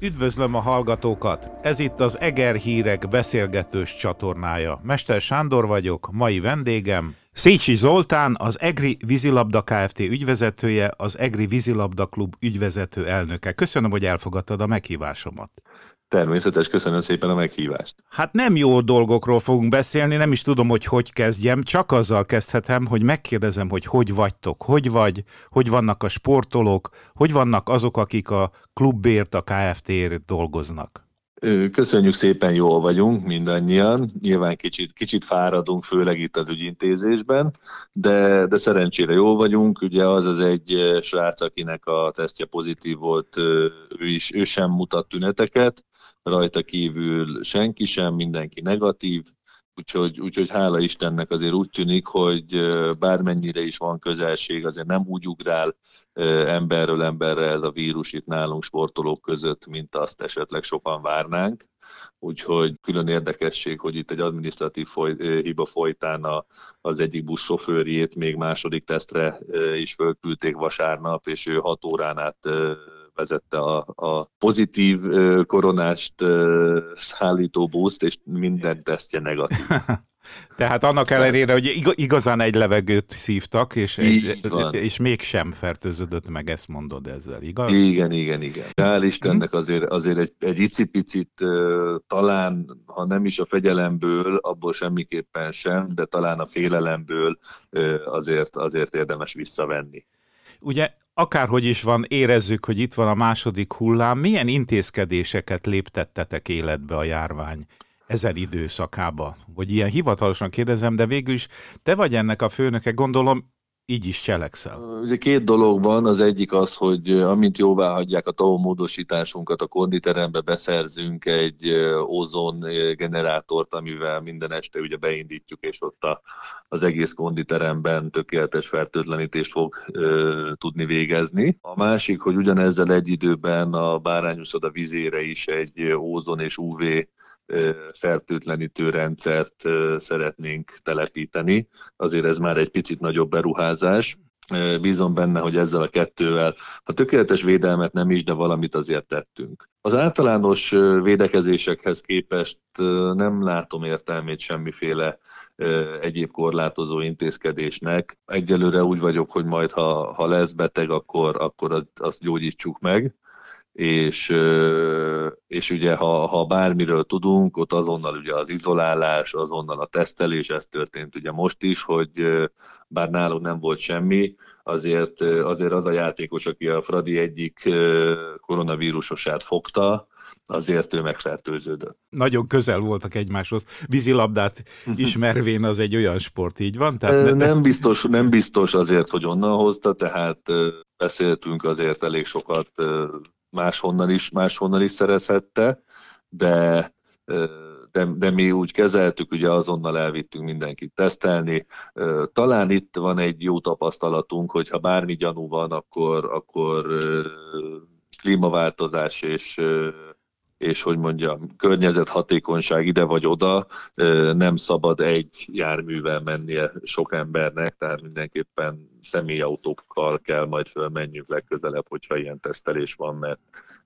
Üdvözlöm a hallgatókat! Ez itt az Eger Hírek beszélgetős csatornája. Mester Sándor vagyok, mai vendégem Szécsi Zoltán, az EGRI vízilabda Kft. ügyvezetője, az EGRI vízilabda klub ügyvezető elnöke. Köszönöm, hogy elfogadtad a meghívásomat. Természetes, köszönöm szépen a meghívást. Hát nem jó dolgokról fogunk beszélni, nem is tudom, hogy hogy kezdjem, csak azzal kezdhetem, hogy megkérdezem, hogy hogy vagytok, hogy vagy, hogy vannak a sportolók, hogy vannak azok, akik a klubért, a KFT-ért dolgoznak. Köszönjük szépen, jól vagyunk mindannyian. Nyilván kicsit, kicsit fáradunk, főleg itt az ügyintézésben, de, de szerencsére jól vagyunk. Ugye az az egy srác, akinek a tesztje pozitív volt, ő, is, ő sem mutat tüneteket, rajta kívül senki sem, mindenki negatív, Úgyhogy, úgyhogy hála Istennek azért úgy tűnik, hogy bármennyire is van közelség, azért nem úgy ugrál emberről emberre ez a vírus itt nálunk sportolók között, mint azt esetleg sokan várnánk. Úgyhogy külön érdekesség, hogy itt egy administratív foly, hiba folytán a, az egyik busz sofőrjét még második tesztre is fölküldték vasárnap, és ő hat órán át vezette a, a pozitív koronást szállító buszt, és minden tesztje negatív. Tehát annak ellenére, hogy igazán egy levegőt szívtak, és, egy, és mégsem fertőződött meg, ezt mondod ezzel, igaz? Igen, igen, igen. Hál' Istennek mhm. azért, azért egy, egy icipicit talán, ha nem is a fegyelemből, abból semmiképpen sem, de talán a félelemből azért, azért érdemes visszavenni. Ugye akárhogy is van, érezzük, hogy itt van a második hullám. Milyen intézkedéseket léptettetek életbe a járvány ezen időszakába? Vagy ilyen hivatalosan kérdezem, de végül is te vagy ennek a főnöke, gondolom így is cselekszel. Ugye két dolog van, az egyik az, hogy amint jóvá hagyják a TAO módosításunkat, a konditerembe beszerzünk egy ózon generátort, amivel minden este ugye beindítjuk, és ott a, az egész konditeremben tökéletes fertőtlenítést fog ö, tudni végezni. A másik, hogy ugyanezzel egy időben a bárányuszoda vizére is egy ózon és UV fertőtlenítő rendszert szeretnénk telepíteni. Azért ez már egy picit nagyobb beruházás. Bízom benne, hogy ezzel a kettővel, ha tökéletes védelmet nem is, de valamit azért tettünk. Az általános védekezésekhez képest nem látom értelmét semmiféle egyéb korlátozó intézkedésnek. Egyelőre úgy vagyok, hogy majd ha, ha lesz beteg, akkor, akkor azt, gyógyítsuk meg és, és ugye ha, ha bármiről tudunk, ott azonnal ugye az izolálás, azonnal a tesztelés, ez történt ugye most is, hogy bár nálunk nem volt semmi, azért, azért az a játékos, aki a Fradi egyik koronavírusosát fogta, azért ő megfertőződött. Nagyon közel voltak egymáshoz. Vízilabdát ismervén az egy olyan sport, így van? Tehát ne... nem, biztos, nem biztos azért, hogy onnan hozta, tehát beszéltünk azért elég sokat máshonnan is, máshonnan is szerezhette, de, de, de mi úgy kezeltük, ugye azonnal elvittünk mindenkit tesztelni. Talán itt van egy jó tapasztalatunk, hogy ha bármi gyanú van, akkor, akkor klímaváltozás és és hogy mondjam, környezethatékonyság ide vagy oda, nem szabad egy járművel mennie sok embernek, tehát mindenképpen személyautókkal kell majd fölmenjünk legközelebb, hogyha ilyen tesztelés van, mert,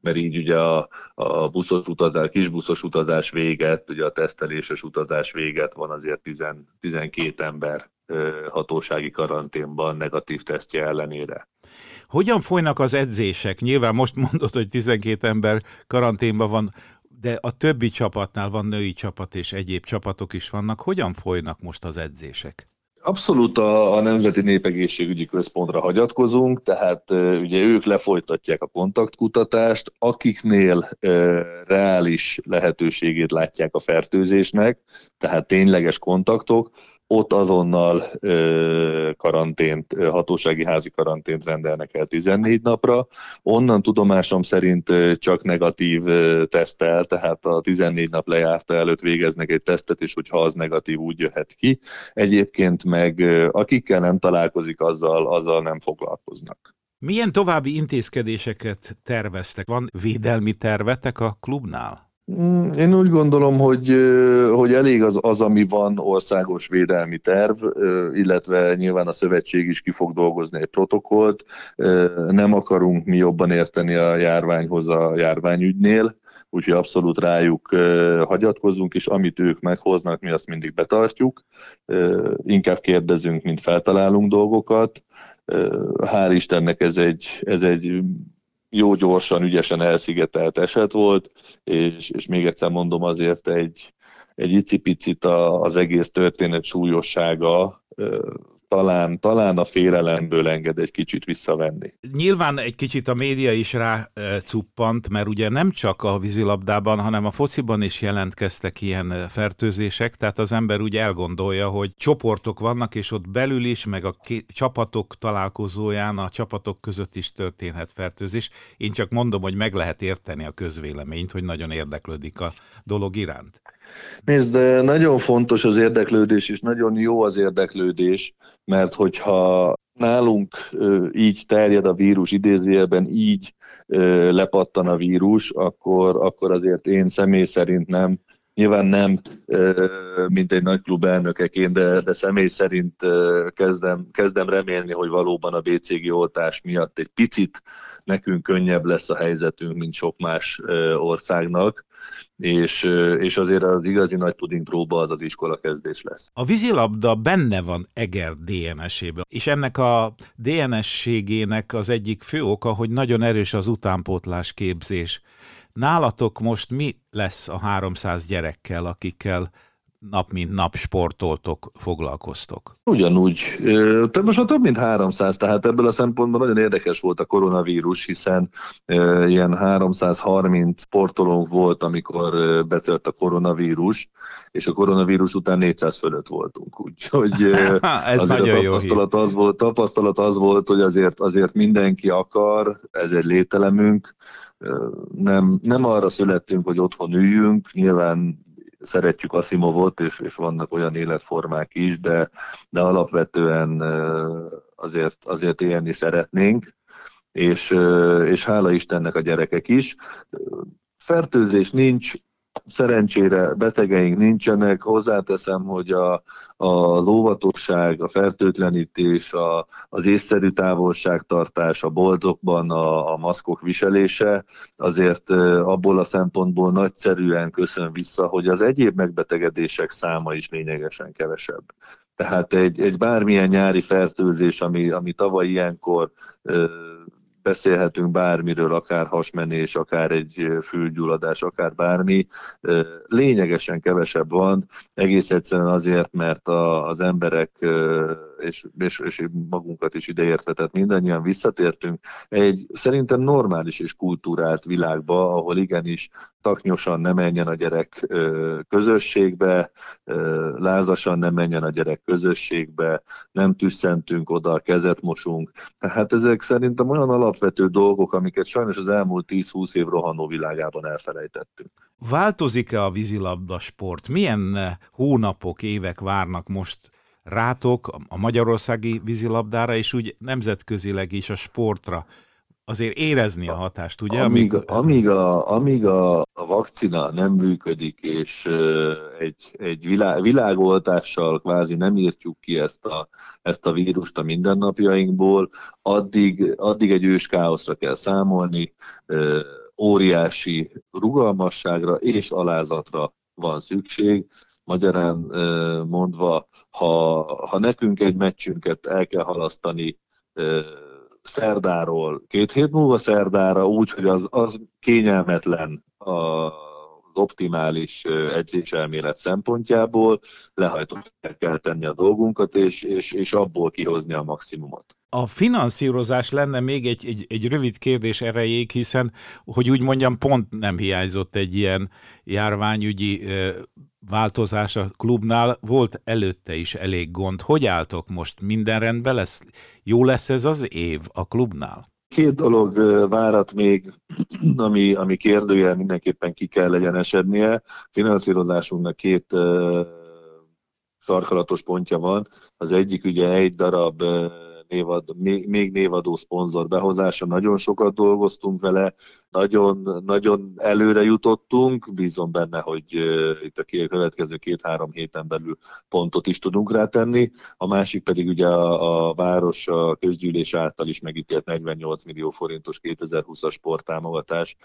mert így ugye a, a buszos utazás, kisbuszos utazás véget, ugye a teszteléses utazás véget van azért 10, 12 ember hatósági karanténban negatív tesztje ellenére. Hogyan folynak az edzések? Nyilván most mondod, hogy 12 ember karanténban van, de a többi csapatnál van női csapat és egyéb csapatok is vannak. Hogyan folynak most az edzések? Abszolút a, a Nemzeti Népegészségügyi Központra hagyatkozunk, tehát uh, ugye ők lefolytatják a kontaktkutatást, akiknél uh, reális lehetőségét látják a fertőzésnek, tehát tényleges kontaktok, ott azonnal ö, karantént, hatósági házi karantént rendelnek el 14 napra. Onnan tudomásom szerint csak negatív tesztel, tehát a 14 nap lejárta előtt végeznek egy tesztet, és hogyha az negatív, úgy jöhet ki. Egyébként meg akikkel nem találkozik, azzal, azzal nem foglalkoznak. Milyen további intézkedéseket terveztek? Van védelmi tervetek a klubnál? Mm, én úgy gondolom, hogy, hogy elég az, az, ami van országos védelmi terv, illetve nyilván a szövetség is ki fog dolgozni egy protokollt. Nem akarunk mi jobban érteni a járványhoz a járványügynél, úgyhogy abszolút rájuk hagyatkozunk, és amit ők meghoznak, mi azt mindig betartjuk. Inkább kérdezünk, mint feltalálunk dolgokat. Hál' Istennek ez egy, ez egy jó gyorsan, ügyesen elszigetelt eset volt, és, és még egyszer mondom, azért egy, egy icipicit az egész történet súlyossága talán, talán a félelemből enged egy kicsit visszavenni. Nyilván egy kicsit a média is rá cuppant, mert ugye nem csak a vízilabdában, hanem a fociban is jelentkeztek ilyen fertőzések, tehát az ember úgy elgondolja, hogy csoportok vannak, és ott belül is, meg a csapatok találkozóján a csapatok között is történhet fertőzés. Én csak mondom, hogy meg lehet érteni a közvéleményt, hogy nagyon érdeklődik a dolog iránt. Nézd, nagyon fontos az érdeklődés, és nagyon jó az érdeklődés, mert hogyha nálunk így terjed a vírus, idézőjelben így lepattan a vírus, akkor, akkor azért én személy szerint nem, nyilván nem, mint egy nagy klub elnökeként, de, de személy szerint kezdem, kezdem remélni, hogy valóban a BCG oltás miatt egy picit nekünk könnyebb lesz a helyzetünk, mint sok más országnak és, és azért az igazi nagy puding próba az az iskola kezdés lesz. A vízilabda benne van Eger DNS-ében, és ennek a DNS-ségének az egyik fő oka, hogy nagyon erős az utánpótlás képzés. Nálatok most mi lesz a 300 gyerekkel, akikkel nap mint nap sportoltok, foglalkoztok? Ugyanúgy. Most már több mint 300, tehát ebből a szempontból nagyon érdekes volt a koronavírus, hiszen ilyen 330 sportolónk volt, amikor betört a koronavírus, és a koronavírus után 400 fölött voltunk. Úgyhogy Ez nagyon a tapasztalat jó az volt, tapasztalat az volt, hogy azért, azért mindenki akar, ez egy lételemünk, nem, nem arra születtünk, hogy otthon üljünk, nyilván szeretjük Asimovot, és, és vannak olyan életformák is, de, de alapvetően azért, azért élni szeretnénk, és, és hála Istennek a gyerekek is. Fertőzés nincs, szerencsére betegeink nincsenek, hozzáteszem, hogy a, az óvatosság, a fertőtlenítés, a, az észszerű távolságtartás a boltokban, a, a maszkok viselése azért abból a szempontból nagyszerűen köszön vissza, hogy az egyéb megbetegedések száma is lényegesen kevesebb. Tehát egy, egy bármilyen nyári fertőzés, ami, ami tavaly ilyenkor beszélhetünk bármiről, akár hasmenés, akár egy fülgyulladás, akár bármi. Lényegesen kevesebb van, egész egyszerűen azért, mert a, az emberek, és, és, és magunkat is ideértve, tehát mindannyian visszatértünk egy szerintem normális és kultúrált világba, ahol igenis taknyosan ne menjen a gyerek közösségbe, lázasan ne menjen a gyerek közösségbe, nem tüsszentünk oda, kezet mosunk. Tehát ezek szerintem olyan alapvető dolgok, amiket sajnos az elmúlt 10-20 év rohanó világában elfelejtettünk. Változik-e a vízilabda sport? Milyen hónapok, évek várnak most rátok a magyarországi vízilabdára, és úgy nemzetközileg is a sportra? azért érezni a hatást, ugye? Amíg, amíg, a, amíg a, a vakcina nem működik, és egy, egy világ, világoltással kvázi nem írtjuk ki ezt a, ezt a vírust a mindennapjainkból, addig, addig egy ős káoszra kell számolni, óriási rugalmasságra és alázatra van szükség. Magyarán mondva, ha, ha nekünk egy meccsünket el kell halasztani szerdáról két hét múlva szerdára, úgy, hogy az, az kényelmetlen a optimális edzéselmélet szempontjából, lehajtott kell tenni a dolgunkat, és, és, és abból kihozni a maximumot. A finanszírozás lenne még egy, egy, egy rövid kérdés erejéig, hiszen, hogy úgy mondjam, pont nem hiányzott egy ilyen járványügyi változás a klubnál, volt előtte is elég gond. Hogy álltok most? Minden rendben lesz? Jó lesz ez az év a klubnál? Két dolog várat még, ami, ami kérdőjel mindenképpen ki kell legyen esednie. Finanszírozásunknak két uh, sarkalatos pontja van. Az egyik ugye egy darab uh, névad, még, még névadó szponzor behozása. Nagyon sokat dolgoztunk vele, nagyon, nagyon előre jutottunk, bízom benne, hogy itt a következő két-három héten belül pontot is tudunk rá tenni. A másik pedig ugye a, a város a közgyűlés által is megítélt 48 millió forintos 2020-as sporttámogatás.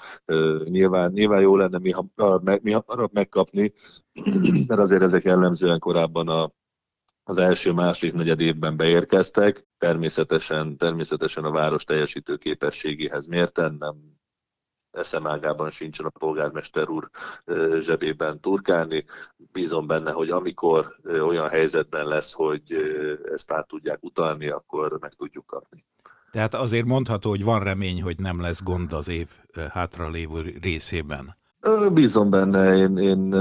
Nyilván, nyilván jó lenne mi, mi, mi hamarabb megkapni, mert azért ezek jellemzően korábban a az első második negyed évben beérkeztek, természetesen, természetesen a város teljesítő képességéhez mérten, nem eszemágában sincsen a polgármester úr zsebében turkálni. Bízom benne, hogy amikor olyan helyzetben lesz, hogy ezt át tudják utalni, akkor meg tudjuk kapni. Tehát azért mondható, hogy van remény, hogy nem lesz gond az év hátralévő részében. Bízom benne, én, én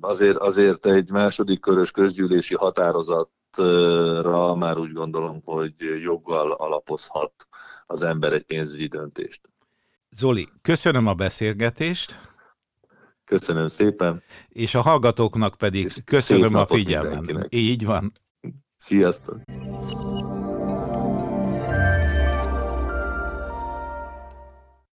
azért, azért egy második körös közgyűlési határozatra már úgy gondolom, hogy joggal alapozhat az ember egy pénzügyi döntést. Zoli, köszönöm a beszélgetést. Köszönöm szépen. És a hallgatóknak pedig És köszönöm a figyelmet. Így van. Sziasztok.